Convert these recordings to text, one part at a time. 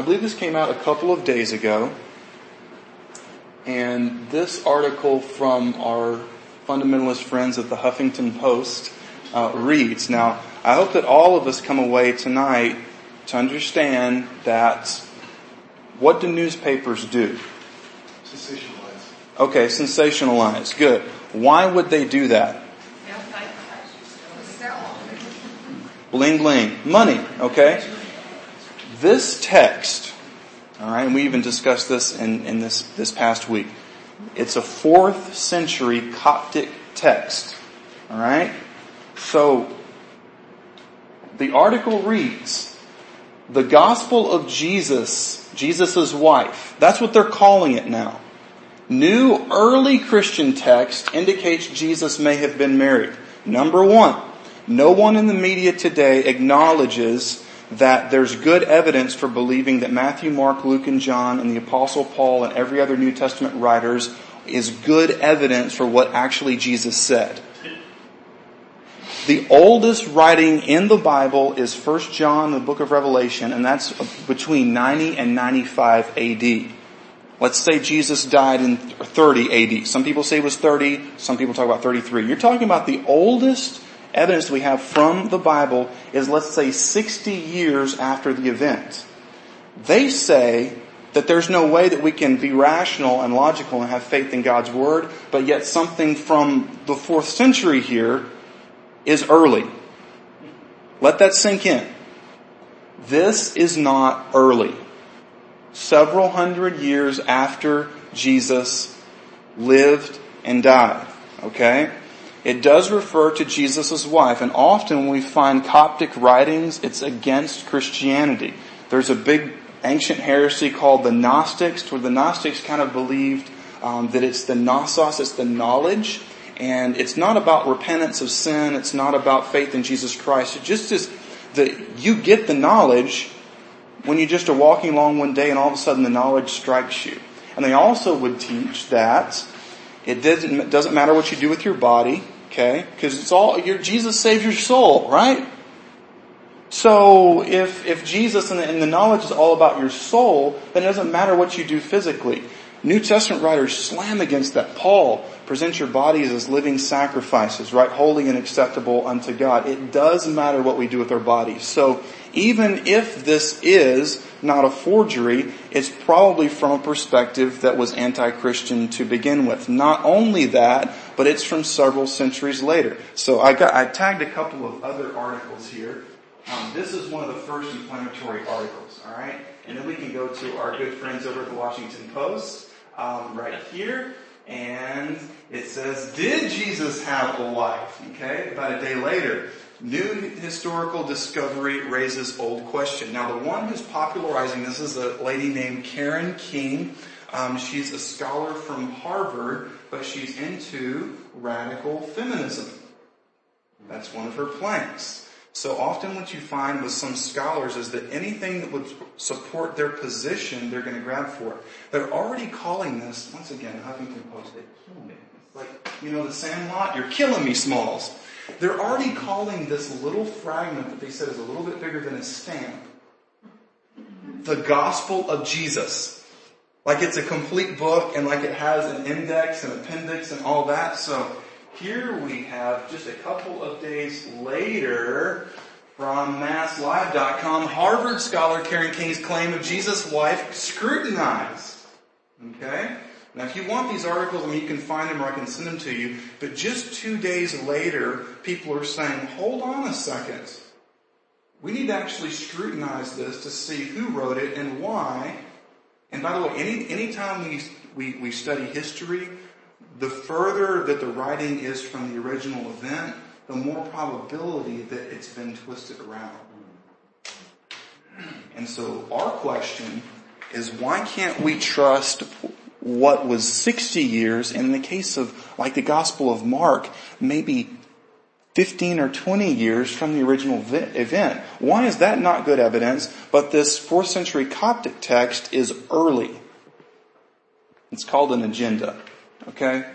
I believe this came out a couple of days ago. And this article from our fundamentalist friends at the Huffington Post uh, reads. Now, I hope that all of us come away tonight to understand that what do newspapers do? Sensationalize. Okay, sensationalize. Good. Why would they do that? Bling bling. Money, okay? This text, alright, and we even discussed this in, in this, this past week. It's a fourth century Coptic text. Alright? So, the article reads, the gospel of Jesus, Jesus' wife. That's what they're calling it now. New early Christian text indicates Jesus may have been married. Number one, no one in the media today acknowledges that there's good evidence for believing that Matthew, Mark, Luke, and John and the apostle Paul and every other New Testament writers is good evidence for what actually Jesus said. The oldest writing in the Bible is 1 John, the book of Revelation, and that's between 90 and 95 AD. Let's say Jesus died in 30 AD. Some people say it was 30, some people talk about 33. You're talking about the oldest evidence we have from the Bible is let's say 60 years after the event. They say that there's no way that we can be rational and logical and have faith in God's Word, but yet something from the fourth century here is early. Let that sink in. This is not early. Several hundred years after Jesus lived and died. Okay? It does refer to Jesus' wife, and often when we find Coptic writings, it's against Christianity. There's a big ancient heresy called the Gnostics, where the Gnostics kind of believed um, that it's the gnosis, it's the knowledge, and it's not about repentance of sin, it's not about faith in Jesus Christ. It just is that you get the knowledge when you just are walking along one day and all of a sudden the knowledge strikes you. And they also would teach that it doesn't, doesn't matter what you do with your body, okay? Because it's all, your, Jesus saves your soul, right? So if, if Jesus and the, and the knowledge is all about your soul, then it doesn't matter what you do physically. New Testament writers slam against that. Paul, presents your bodies as living sacrifices, right? Holy and acceptable unto God. It does matter what we do with our bodies. So even if this is not a forgery, it's probably from a perspective that was anti-Christian to begin with. Not only that, but it's from several centuries later. So I got, I tagged a couple of other articles here. Um, this is one of the first inflammatory articles, alright? And then we can go to our good friends over at the Washington Post, um, right here. And it says, did Jesus have a wife? Okay, about a day later. New historical discovery raises old question. Now the one who's popularizing this is a lady named Karen King. Um, she's a scholar from Harvard, but she's into radical feminism. That's one of her planks. So often what you find with some scholars is that anything that would support their position, they're going to grab for. They're already calling this, once again, Huffington Post, they kill me. It's like, you know, the Sandlot, you're killing me, Smalls. They're already calling this little fragment that they said is a little bit bigger than a stamp the gospel of Jesus. Like it's a complete book and like it has an index and appendix and all that. So here we have just a couple of days later from masslive.com, Harvard scholar Karen King's claim of Jesus' wife scrutinized. Okay? Now if you want these articles, I mean you can find them or I can send them to you, but just two days later, people are saying, hold on a second. We need to actually scrutinize this to see who wrote it and why. And by the way, any anytime we, we, we study history, the further that the writing is from the original event, the more probability that it's been twisted around. And so our question is why can't we trust what was 60 years, and in the case of like the Gospel of Mark, maybe 15 or 20 years from the original event. Why is that not good evidence, but this 4th century Coptic text is early? It's called an agenda. Okay?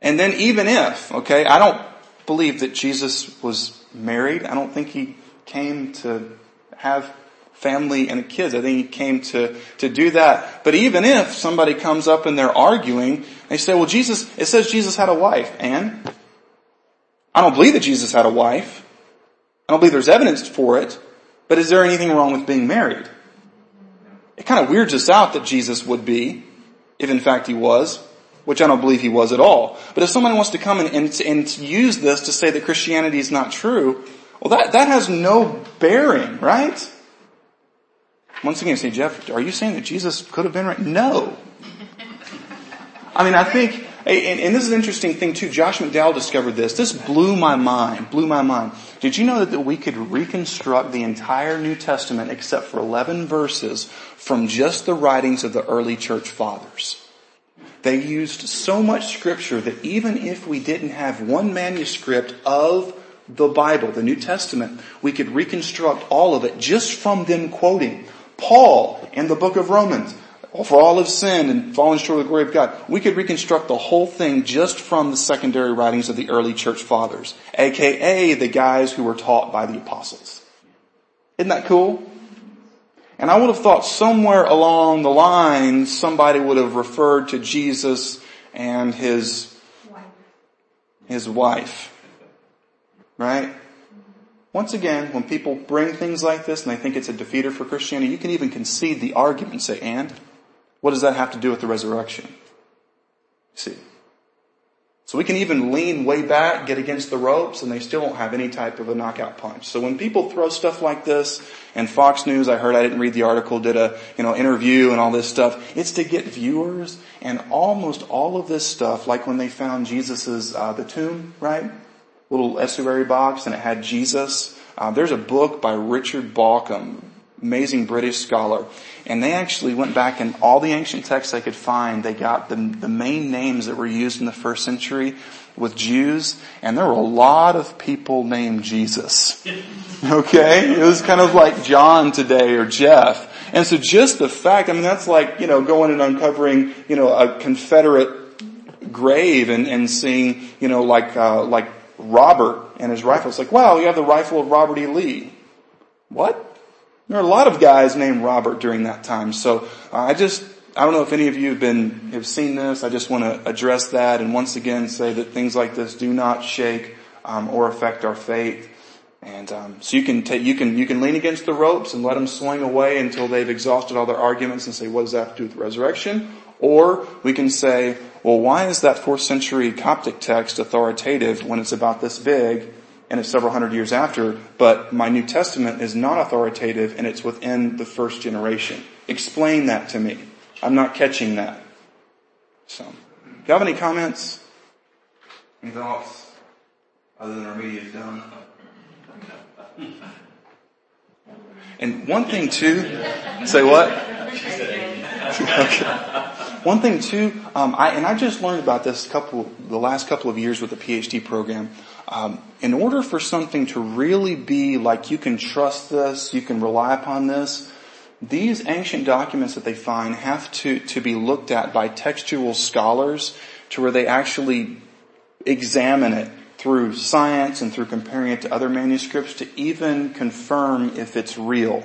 And then even if, okay, I don't believe that Jesus was married. I don't think he came to have family and kids. I think he came to, to do that. But even if somebody comes up and they're arguing, they say, well Jesus, it says Jesus had a wife. And? I don't believe that Jesus had a wife. I don't believe there's evidence for it. But is there anything wrong with being married? It kind of weirds us out that Jesus would be, if in fact he was, which I don't believe he was at all. But if someone wants to come and, and, and use this to say that Christianity is not true, well that, that has no bearing, right? Once again, say, Jeff, are you saying that Jesus could have been right? No. I mean, I think, and, and, this is an interesting thing too. Josh McDowell discovered this. This blew my mind. Blew my mind. Did you know that, that we could reconstruct the entire New Testament except for 11 verses from just the writings of the early church fathers? They used so much scripture that even if we didn't have one manuscript of the Bible, the New Testament, we could reconstruct all of it just from them quoting Paul and the book of Romans. For all have sinned and fallen short of the glory of God. We could reconstruct the whole thing just from the secondary writings of the early church fathers, aka the guys who were taught by the apostles. Isn't that cool? And I would have thought somewhere along the line somebody would have referred to Jesus and his, his wife. Right? Once again, when people bring things like this and they think it's a defeater for Christianity, you can even concede the argument and say, and? What does that have to do with the resurrection? See. So we can even lean way back, get against the ropes, and they still won't have any type of a knockout punch. So when people throw stuff like this, and Fox News, I heard, I didn't read the article, did a, you know, interview and all this stuff, it's to get viewers, and almost all of this stuff, like when they found Jesus's, uh, the tomb, right? Little ossuary box, and it had Jesus. Uh, there's a book by Richard Bauckham, amazing British scholar. And they actually went back in all the ancient texts they could find. They got the, the main names that were used in the first century with Jews, and there were a lot of people named Jesus. Okay? It was kind of like John today or Jeff. And so just the fact, I mean that's like, you know, going and uncovering, you know, a Confederate grave and, and seeing, you know, like, uh, like Robert and his rifle. It's like, wow, you have the rifle of Robert E. Lee. What? There are a lot of guys named Robert during that time. So uh, I just, I don't know if any of you have been, have seen this. I just want to address that and once again say that things like this do not shake um, or affect our faith. And um, so you can take, you can you can lean against the ropes and let them swing away until they've exhausted all their arguments and say, what does that have to do with resurrection? Or we can say, well, why is that fourth century Coptic text authoritative when it's about this big and it's several hundred years after, but my New Testament is not authoritative and it's within the first generation. Explain that to me. I'm not catching that. So, do you have any comments? Any thoughts? Other than our media is done. And one thing too, say what? okay. One thing too, um, I, and I just learned about this couple, the last couple of years with the PhD program. Um, in order for something to really be like you can trust this, you can rely upon this, these ancient documents that they find have to, to be looked at by textual scholars to where they actually examine it through science and through comparing it to other manuscripts to even confirm if it's real.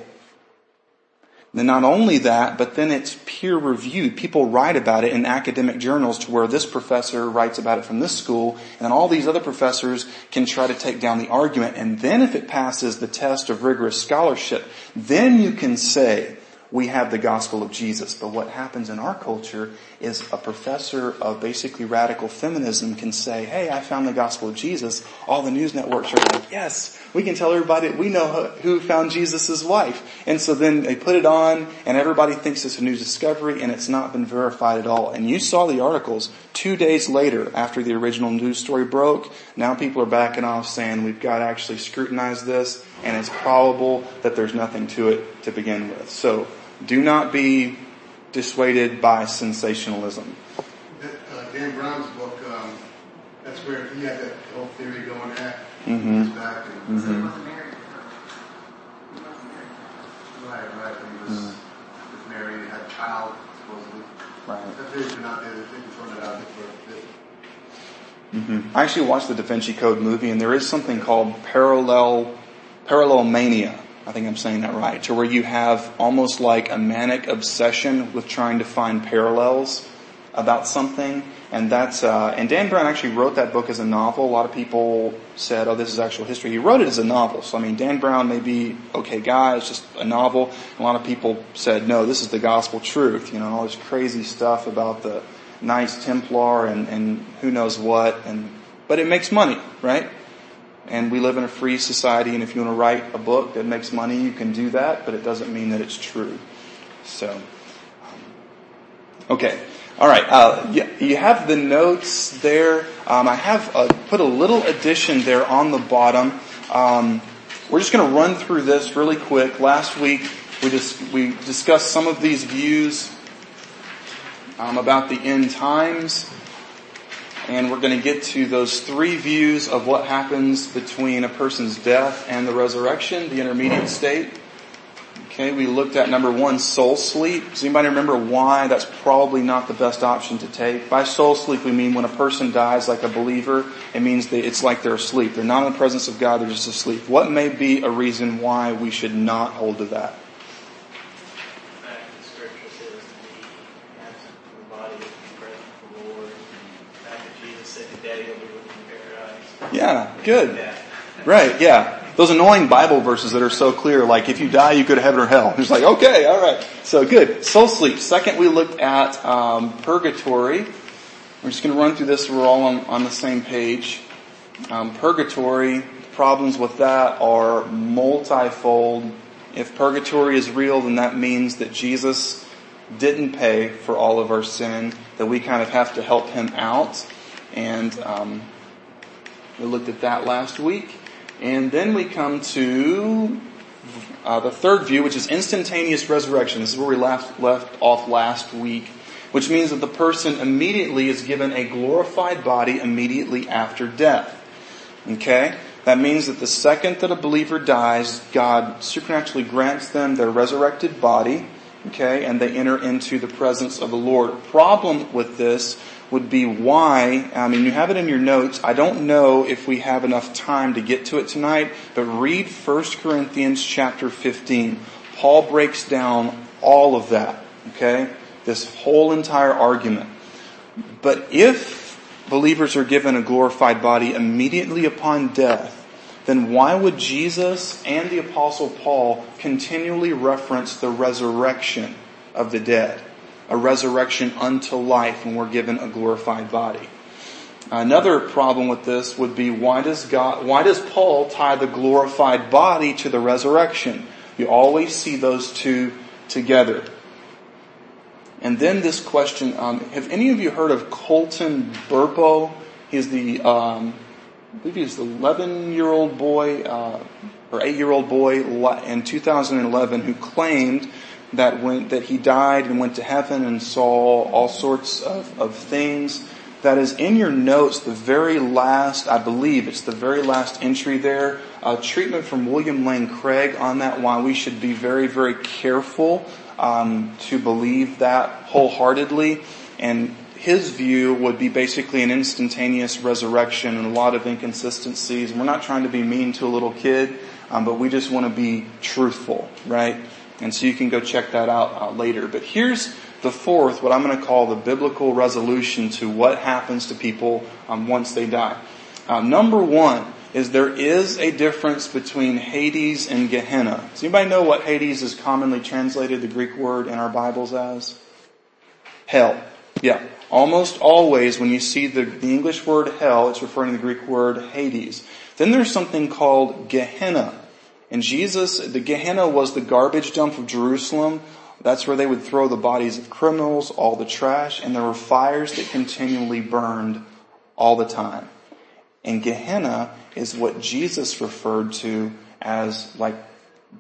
Then not only that, but then it's peer reviewed. People write about it in academic journals to where this professor writes about it from this school and all these other professors can try to take down the argument. And then if it passes the test of rigorous scholarship, then you can say, we have the gospel of Jesus. But what happens in our culture is a professor of basically radical feminism can say, hey, I found the gospel of Jesus. All the news networks are like, yes, we can tell everybody we know who found Jesus' wife. And so then they put it on and everybody thinks it's a new discovery and it's not been verified at all. And you saw the articles two days later after the original news story broke. Now people are backing off saying we've got to actually scrutinize this and it's probable that there's nothing to it to begin with. So do not be dissuaded by sensationalism. Uh, Dan Brown's book, um, that's where he had that whole theory going at. Mm-hmm. Back and, mm-hmm. Right, right. He was, mm-hmm. was married, had a child, supposedly. Right. That theory's been out there. They've been it out there for a. Mm-hmm. I actually watched the Da Vinci Code movie, and there is something called parallel parallel mania I think I'm saying that right, to where you have almost like a manic obsession with trying to find parallels about something. And that's, uh, and Dan Brown actually wrote that book as a novel. A lot of people said, oh, this is actual history. He wrote it as a novel. So I mean, Dan Brown may be okay guy, it's just a novel. A lot of people said, no, this is the gospel truth. You know, all this crazy stuff about the Knights Templar and, and who knows what. And, but it makes money, right? And we live in a free society and if you want to write a book that makes money, you can do that, but it doesn't mean that it's true. So, um, okay. All right, uh, you, have the notes there. Um, I have uh, put a little addition there on the bottom. Um, we're just going to run through this really quick. Last week we just we discussed some of these views um, about the end times, and we're going to get to those three views of what happens between a person's death and the resurrection, the intermediate state. Okay, we looked at number one, soul sleep. Does anybody remember why that's probably not the best option to take? By soul sleep we mean when a person dies like a believer, it means that it's like they're asleep. They're not in the presence of God, they're just asleep. What may be a reason why we should not hold to that? Yeah, good. Right, yeah those annoying Bible verses that are so clear, like if you die, you go to heaven or hell. It's like, okay, all right. So good. Soul sleep. Second, we looked at um, purgatory. We're just going to run through this. We're all on, on the same page. Um, purgatory. Problems with that are multifold. If purgatory is real, then that means that Jesus didn't pay for all of our sin. That we kind of have to help him out. And um, we looked at that last week. And then we come to uh, the third view, which is instantaneous resurrection. This is where we left, left off last week, which means that the person immediately is given a glorified body immediately after death. Okay? That means that the second that a believer dies, God supernaturally grants them their resurrected body, okay, and they enter into the presence of the Lord. Problem with this would be why, I mean, you have it in your notes. I don't know if we have enough time to get to it tonight, but read 1 Corinthians chapter 15. Paul breaks down all of that, okay? This whole entire argument. But if believers are given a glorified body immediately upon death, then why would Jesus and the apostle Paul continually reference the resurrection of the dead? a resurrection unto life when we're given a glorified body. Another problem with this would be why does God, why does Paul tie the glorified body to the resurrection? You always see those two together. And then this question, um, have any of you heard of Colton Burpo? He's the, um, I believe he's the 11 year old boy, uh, or 8 year old boy in 2011 who claimed that went, that he died and went to heaven and saw all sorts of, of things. That is in your notes, the very last, I believe it's the very last entry there, a treatment from William Lane Craig on that, why we should be very, very careful um, to believe that wholeheartedly. And his view would be basically an instantaneous resurrection and a lot of inconsistencies. We're not trying to be mean to a little kid, um, but we just want to be truthful, right? And so you can go check that out uh, later. But here's the fourth, what I'm going to call the biblical resolution to what happens to people um, once they die. Uh, number one is there is a difference between Hades and Gehenna. Does anybody know what Hades is commonly translated, the Greek word in our Bibles as? Hell. Yeah. Almost always when you see the, the English word hell, it's referring to the Greek word Hades. Then there's something called Gehenna. And Jesus, the Gehenna was the garbage dump of Jerusalem. That's where they would throw the bodies of criminals, all the trash, and there were fires that continually burned all the time. And Gehenna is what Jesus referred to as like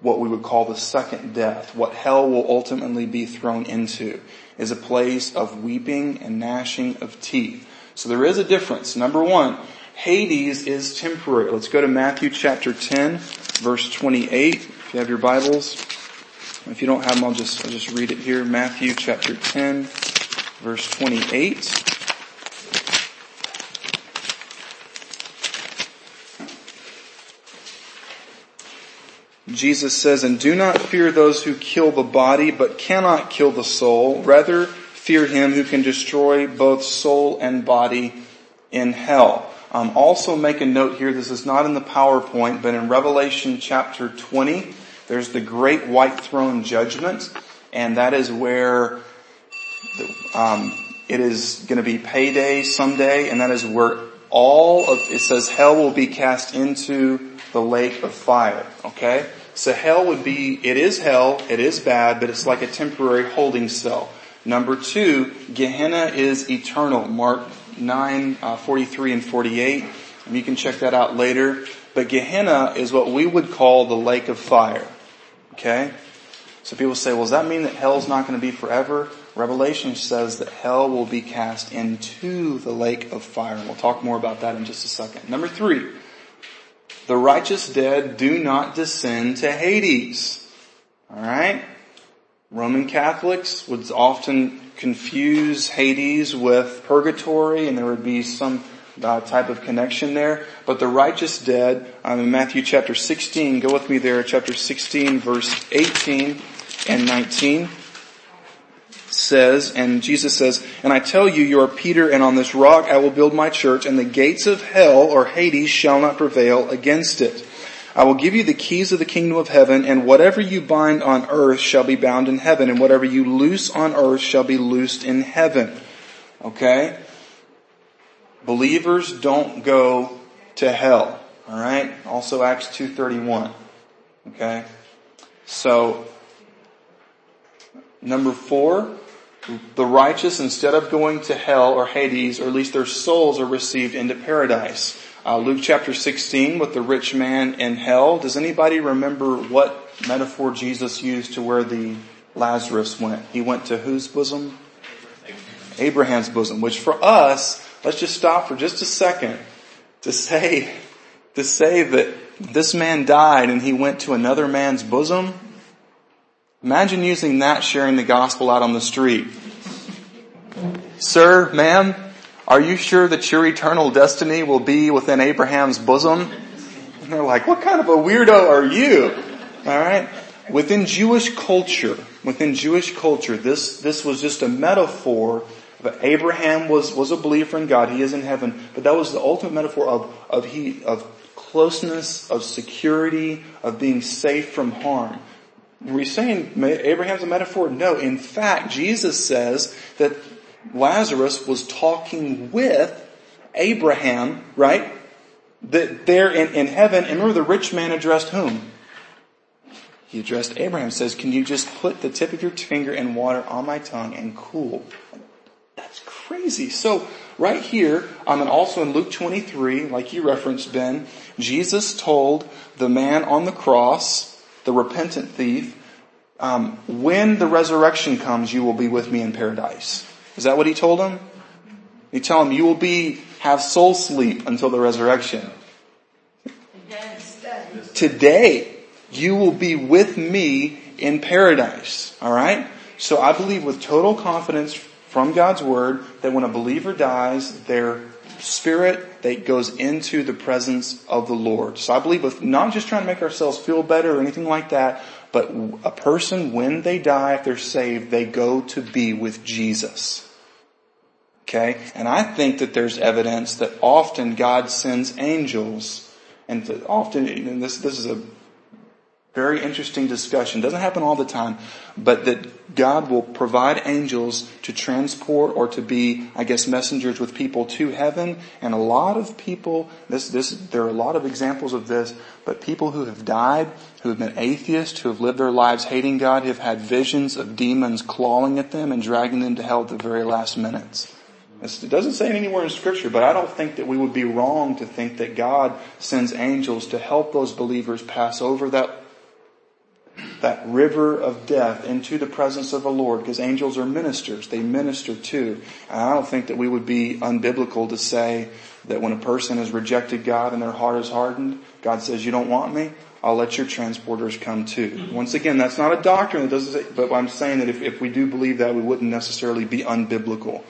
what we would call the second death, what hell will ultimately be thrown into, is a place of weeping and gnashing of teeth. So there is a difference. Number one, Hades is temporary. Let's go to Matthew chapter 10, verse 28. If you have your Bibles. If you don't have them, I'll just, I'll just read it here. Matthew chapter 10, verse 28. Jesus says, and do not fear those who kill the body, but cannot kill the soul. Rather, fear him who can destroy both soul and body in hell. Um, also make a note here, this is not in the PowerPoint, but in Revelation chapter 20, there's the great white throne judgment, and that is where um, it is going to be payday someday, and that is where all of, it says hell will be cast into the lake of fire. Okay? So hell would be, it is hell, it is bad, but it's like a temporary holding cell. Number two, Gehenna is eternal. Mark 9, uh, 43 and 48. And you can check that out later. But Gehenna is what we would call the lake of fire. Okay? So people say, well, does that mean that hell's not going to be forever? Revelation says that hell will be cast into the lake of fire. And we'll talk more about that in just a second. Number three, the righteous dead do not descend to Hades. Alright? Roman Catholics would often confuse Hades with purgatory and there would be some uh, type of connection there. But the righteous dead, um, in Matthew chapter 16, go with me there, chapter 16 verse 18 and 19 says, and Jesus says, and I tell you, you are Peter, and on this rock I will build my church, and the gates of hell or Hades shall not prevail against it. I will give you the keys of the kingdom of heaven, and whatever you bind on earth shall be bound in heaven, and whatever you loose on earth shall be loosed in heaven. Okay? Believers don't go to hell. Alright? Also Acts 2.31. Okay? So, Number four, the righteous, instead of going to hell or Hades, or at least their souls are received into paradise. Uh, Luke chapter 16 with the rich man in hell. Does anybody remember what metaphor Jesus used to where the Lazarus went? He went to whose bosom? Abraham's bosom, which for us, let's just stop for just a second to say, to say that this man died and he went to another man's bosom Imagine using that sharing the gospel out on the street. Sir, ma'am, are you sure that your eternal destiny will be within Abraham's bosom? And they're like, what kind of a weirdo are you? Alright? Within Jewish culture, within Jewish culture, this, this was just a metaphor that Abraham was, was a believer in God. He is in heaven. But that was the ultimate metaphor of, of he, of closeness, of security, of being safe from harm. Are we saying Abraham's a metaphor? No. In fact, Jesus says that Lazarus was talking with Abraham, right? That there in, in heaven, and remember the rich man addressed whom? He addressed Abraham, says, can you just put the tip of your finger in water on my tongue and cool? That's crazy. So, right here, um, and also in Luke 23, like you referenced, Ben, Jesus told the man on the cross, the repentant thief, um, when the resurrection comes, you will be with me in paradise. Is that what he told him? He tell him, you will be, have soul sleep until the resurrection. Today, you will be with me in paradise. Alright? So I believe with total confidence from God's word that when a believer dies, their spirit that goes into the presence of the Lord. So I believe with not just trying to make ourselves feel better or anything like that, but a person when they die, if they're saved, they go to be with Jesus. Okay? And I think that there's evidence that often God sends angels and often, and this, this is a very interesting discussion. Doesn't happen all the time, but that God will provide angels to transport or to be, I guess, messengers with people to heaven. And a lot of people, this, this, there are a lot of examples of this, but people who have died, who have been atheists, who have lived their lives hating God, have had visions of demons clawing at them and dragging them to hell at the very last minutes. It doesn't say it anywhere in scripture, but I don't think that we would be wrong to think that God sends angels to help those believers pass over that that river of death into the presence of the Lord because angels are ministers. They minister too. And I don't think that we would be unbiblical to say that when a person has rejected God and their heart is hardened, God says, you don't want me? I'll let your transporters come too. Once again, that's not a doctrine that doesn't say, but I'm saying that if, if we do believe that, we wouldn't necessarily be unbiblical.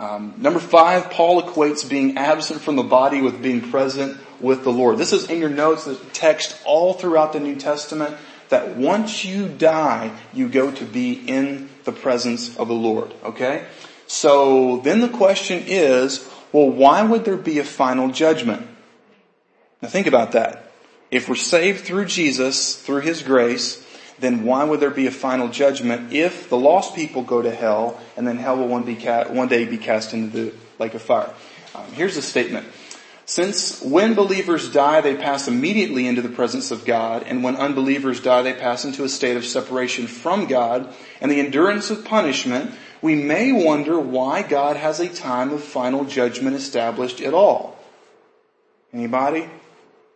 Um, number five, Paul equates being absent from the body with being present with the Lord. This is in your notes, the text all throughout the New Testament, that once you die, you go to be in the presence of the Lord. Okay? So then the question is, well, why would there be a final judgment? Now think about that. If we're saved through Jesus, through His grace, then why would there be a final judgment if the lost people go to hell and then hell will one, be ca- one day be cast into the lake of fire? Um, here's a statement. Since when believers die, they pass immediately into the presence of God, and when unbelievers die, they pass into a state of separation from God and the endurance of punishment, we may wonder why God has a time of final judgment established at all. Anybody?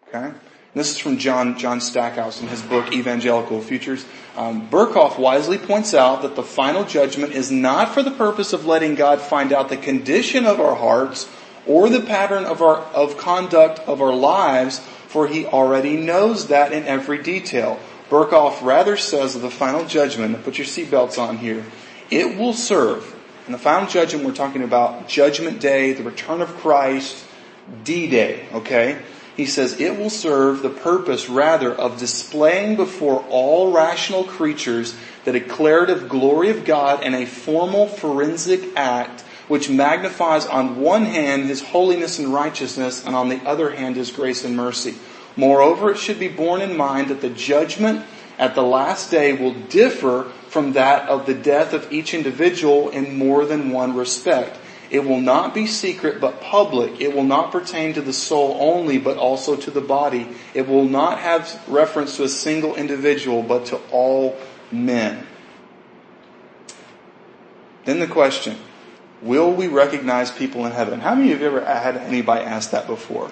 Okay. This is from John, John Stackhouse in his book Evangelical Futures. Um, Berkhof wisely points out that the final judgment is not for the purpose of letting God find out the condition of our hearts or the pattern of our, of conduct of our lives, for he already knows that in every detail. Berkhof rather says of the final judgment, put your seatbelts on here, it will serve. In the final judgment, we're talking about judgment day, the return of Christ, D-Day, okay? He says it will serve the purpose rather of displaying before all rational creatures the declarative glory of God in a formal forensic act which magnifies on one hand His holiness and righteousness and on the other hand His grace and mercy. Moreover, it should be borne in mind that the judgment at the last day will differ from that of the death of each individual in more than one respect. It will not be secret but public. It will not pertain to the soul only but also to the body. It will not have reference to a single individual but to all men. Then the question, will we recognize people in heaven? How many of you have ever had anybody ask that before?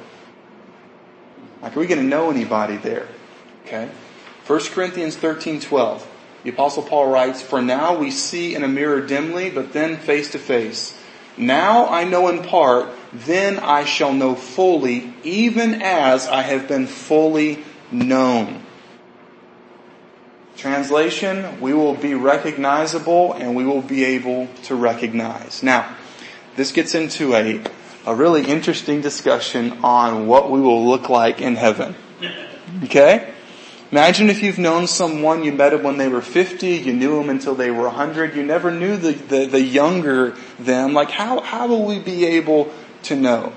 Like, are we going to know anybody there? Okay. 1 Corinthians 13, 12. The apostle Paul writes, For now we see in a mirror dimly, but then face to face. Now I know in part, then I shall know fully, even as I have been fully known. Translation, we will be recognizable and we will be able to recognize. Now, this gets into a, a really interesting discussion on what we will look like in heaven. Okay? Imagine if you've known someone, you met them when they were 50, you knew them until they were 100, you never knew the, the, the younger them. Like how, how will we be able to know?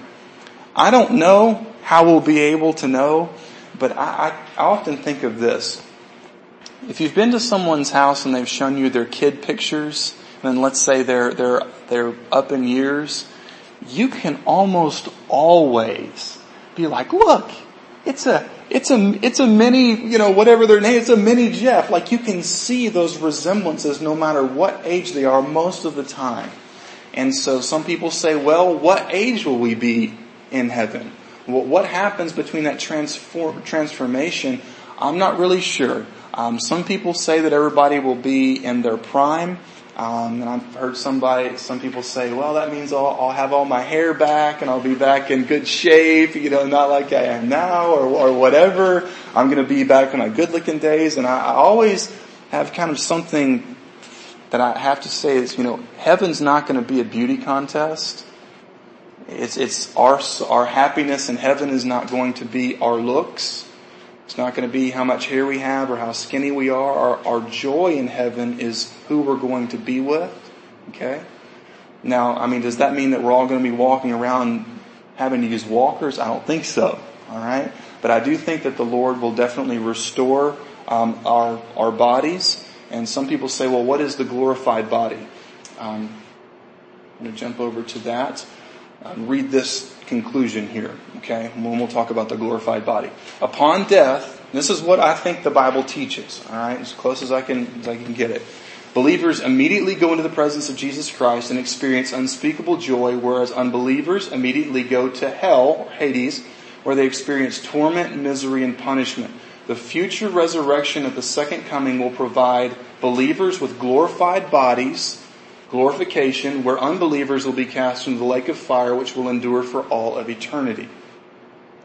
I don't know how we'll be able to know, but I, I, often think of this. If you've been to someone's house and they've shown you their kid pictures, and let's say they're, they're, they're up in years, you can almost always be like, look, it's a, it's a, it's a mini, you know, whatever their name, it's a mini Jeff. Like you can see those resemblances no matter what age they are most of the time. And so some people say, well, what age will we be in heaven? Well, what happens between that transform, transformation? I'm not really sure. Um, some people say that everybody will be in their prime. Um, and I've heard somebody, some people say, well, that means I'll, I'll, have all my hair back and I'll be back in good shape, you know, not like I am now or, or whatever. I'm going to be back in my good looking days. And I, I always have kind of something that I have to say is, you know, heaven's not going to be a beauty contest. It's, it's our, our happiness in heaven is not going to be our looks. It's not going to be how much hair we have or how skinny we are. Our, our joy in heaven is who we're going to be with. Okay? Now, I mean, does that mean that we're all going to be walking around having to use walkers? I don't think so. Alright? But I do think that the Lord will definitely restore um, our, our bodies. And some people say, well, what is the glorified body? Um, I'm going to jump over to that. Um, read this conclusion here, okay? when we'll talk about the glorified body. Upon death, this is what I think the Bible teaches, alright? As close as I can, as I can get it. Believers immediately go into the presence of Jesus Christ and experience unspeakable joy, whereas unbelievers immediately go to hell, Hades, where they experience torment, misery, and punishment. The future resurrection at the second coming will provide believers with glorified bodies, glorification, where unbelievers will be cast into the lake of fire, which will endure for all of eternity.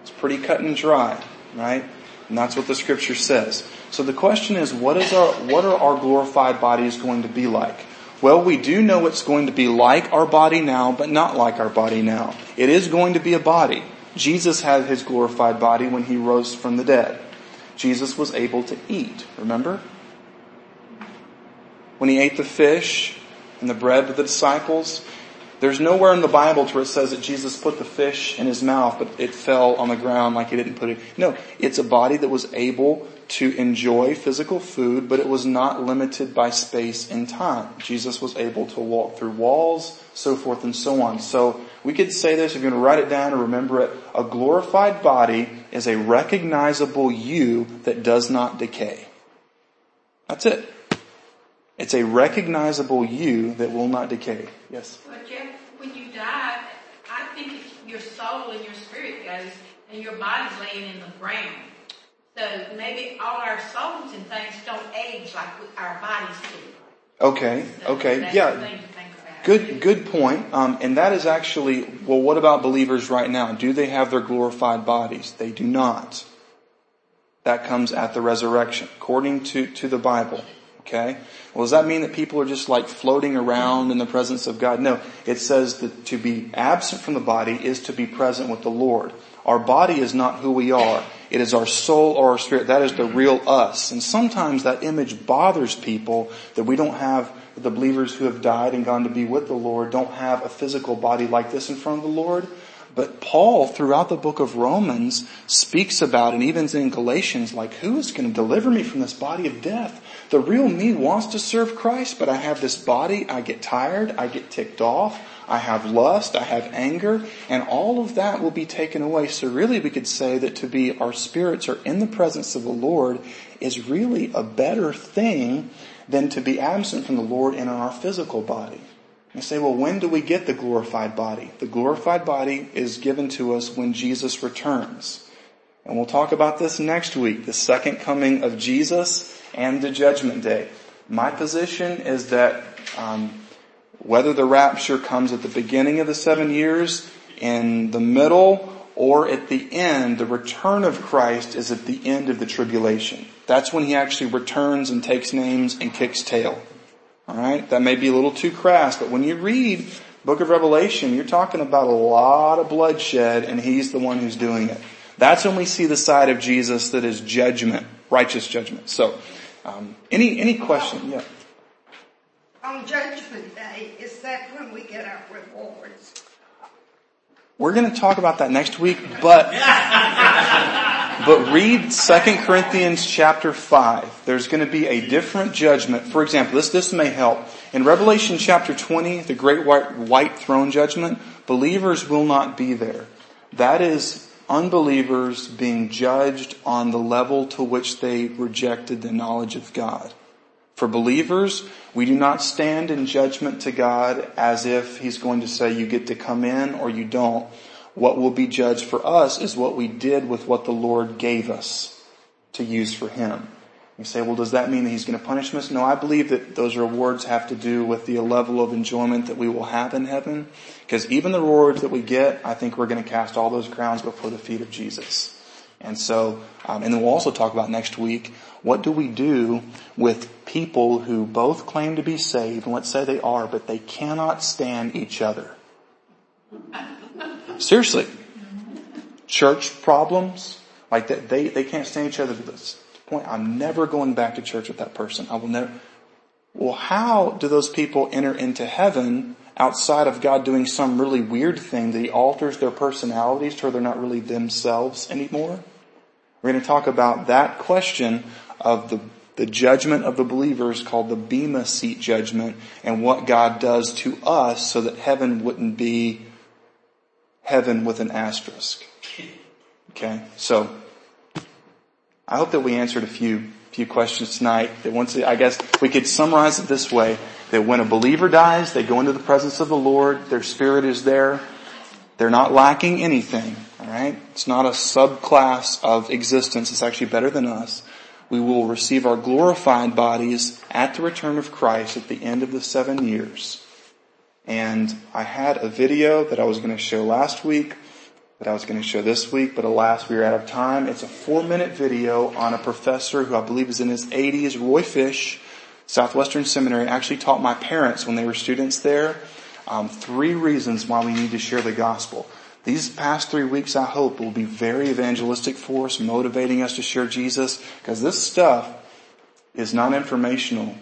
It's pretty cut and dry, right? And that's what the scripture says. So the question is, what is our, what are our glorified bodies going to be like? Well, we do know it's going to be like our body now, but not like our body now. It is going to be a body. Jesus had his glorified body when he rose from the dead. Jesus was able to eat, remember? When he ate the fish and the bread with the disciples, there's nowhere in the Bible where it says that Jesus put the fish in his mouth, but it fell on the ground like he didn't put it. No, it's a body that was able to enjoy physical food, but it was not limited by space and time. Jesus was able to walk through walls, so forth and so on. So we could say this, if you're going to write it down or remember it, a glorified body is a recognizable you that does not decay. That's it. It's a recognizable you that will not decay. Yes? But Jeff, when you die, I think your soul and your spirit goes and your body's laying in the ground. So maybe all our souls and things don't age like our bodies do. Okay, So okay, yeah. the thing to think about. Good, good point. Um, and that is actually, well, what about believers right now? Do they have their glorified bodies? They do not. That comes at the resurrection, according to, to the Bible. Okay? Well, does that mean that people are just like floating around in the presence of God? No. It says that to be absent from the body is to be present with the Lord. Our body is not who we are. It is our soul or our spirit. That is the real us. And sometimes that image bothers people that we don't have the believers who have died and gone to be with the Lord don't have a physical body like this in front of the Lord. But Paul, throughout the book of Romans, speaks about, and even in Galatians, like, who is going to deliver me from this body of death? The real me wants to serve Christ, but I have this body, I get tired, I get ticked off, I have lust, I have anger, and all of that will be taken away. So really we could say that to be our spirits are in the presence of the Lord is really a better thing than to be absent from the Lord in our physical body. You say, well, when do we get the glorified body? The glorified body is given to us when Jesus returns. And we'll talk about this next week, the second coming of Jesus and the judgment day. My position is that um, whether the rapture comes at the beginning of the seven years, in the middle, or at the end, the return of Christ is at the end of the tribulation. That's when he actually returns and takes names and kicks tail. Alright? That may be a little too crass, but when you read book of Revelation, you're talking about a lot of bloodshed and he's the one who's doing it. That's when we see the side of Jesus that is judgment, righteous judgment. So, um, any, any question? Yeah. On Judgment Day, is that when we get our rewards? We're going to talk about that next week, but but read 2 Corinthians chapter 5. There's going to be a different judgment. For example, this this may help. In Revelation chapter 20, the great white, white throne judgment, believers will not be there. That is unbelievers being judged on the level to which they rejected the knowledge of God. For believers, we do not stand in judgment to God as if He's going to say you get to come in or you don't. What will be judged for us is what we did with what the Lord gave us to use for Him. You say, well, does that mean that He's going to punish us? No, I believe that those rewards have to do with the level of enjoyment that we will have in heaven. Because even the rewards that we get, I think we're going to cast all those crowns before the feet of Jesus. And so, um, and then we'll also talk about next week, what do we do with people who both claim to be saved, and let's say they are, but they cannot stand each other? Seriously. Church problems, like that, they, they can't stand each other point, I'm never going back to church with that person. I will never. Well, how do those people enter into heaven outside of God doing some really weird thing that He alters their personalities to where they're not really themselves anymore? We're going to talk about that question of the, the judgment of the believers called the Bema seat judgment and what God does to us so that heaven wouldn't be heaven with an asterisk. Okay, so I hope that we answered a few few questions tonight. That once I guess we could summarize it this way: that when a believer dies, they go into the presence of the Lord. Their spirit is there. They're not lacking anything. All right, it's not a subclass of existence. It's actually better than us. We will receive our glorified bodies at the return of Christ at the end of the seven years. And I had a video that I was going to show last week that I was going to show this week, but alas, we are out of time. It's a four minute video on a professor who I believe is in his 80s, Roy Fish, Southwestern Seminary, actually taught my parents when they were students there, um, three reasons why we need to share the gospel. these past three weeks, I hope, will be very evangelistic for us, motivating us to share Jesus, because this stuff is not informational.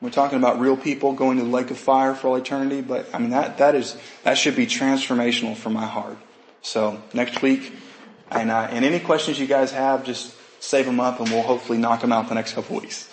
We're talking about real people going to the lake of fire for all eternity, but I mean that, that is, that should be transformational for my heart. So next week, and, uh, and any questions you guys have, just save them up and we'll hopefully knock them out the next couple weeks.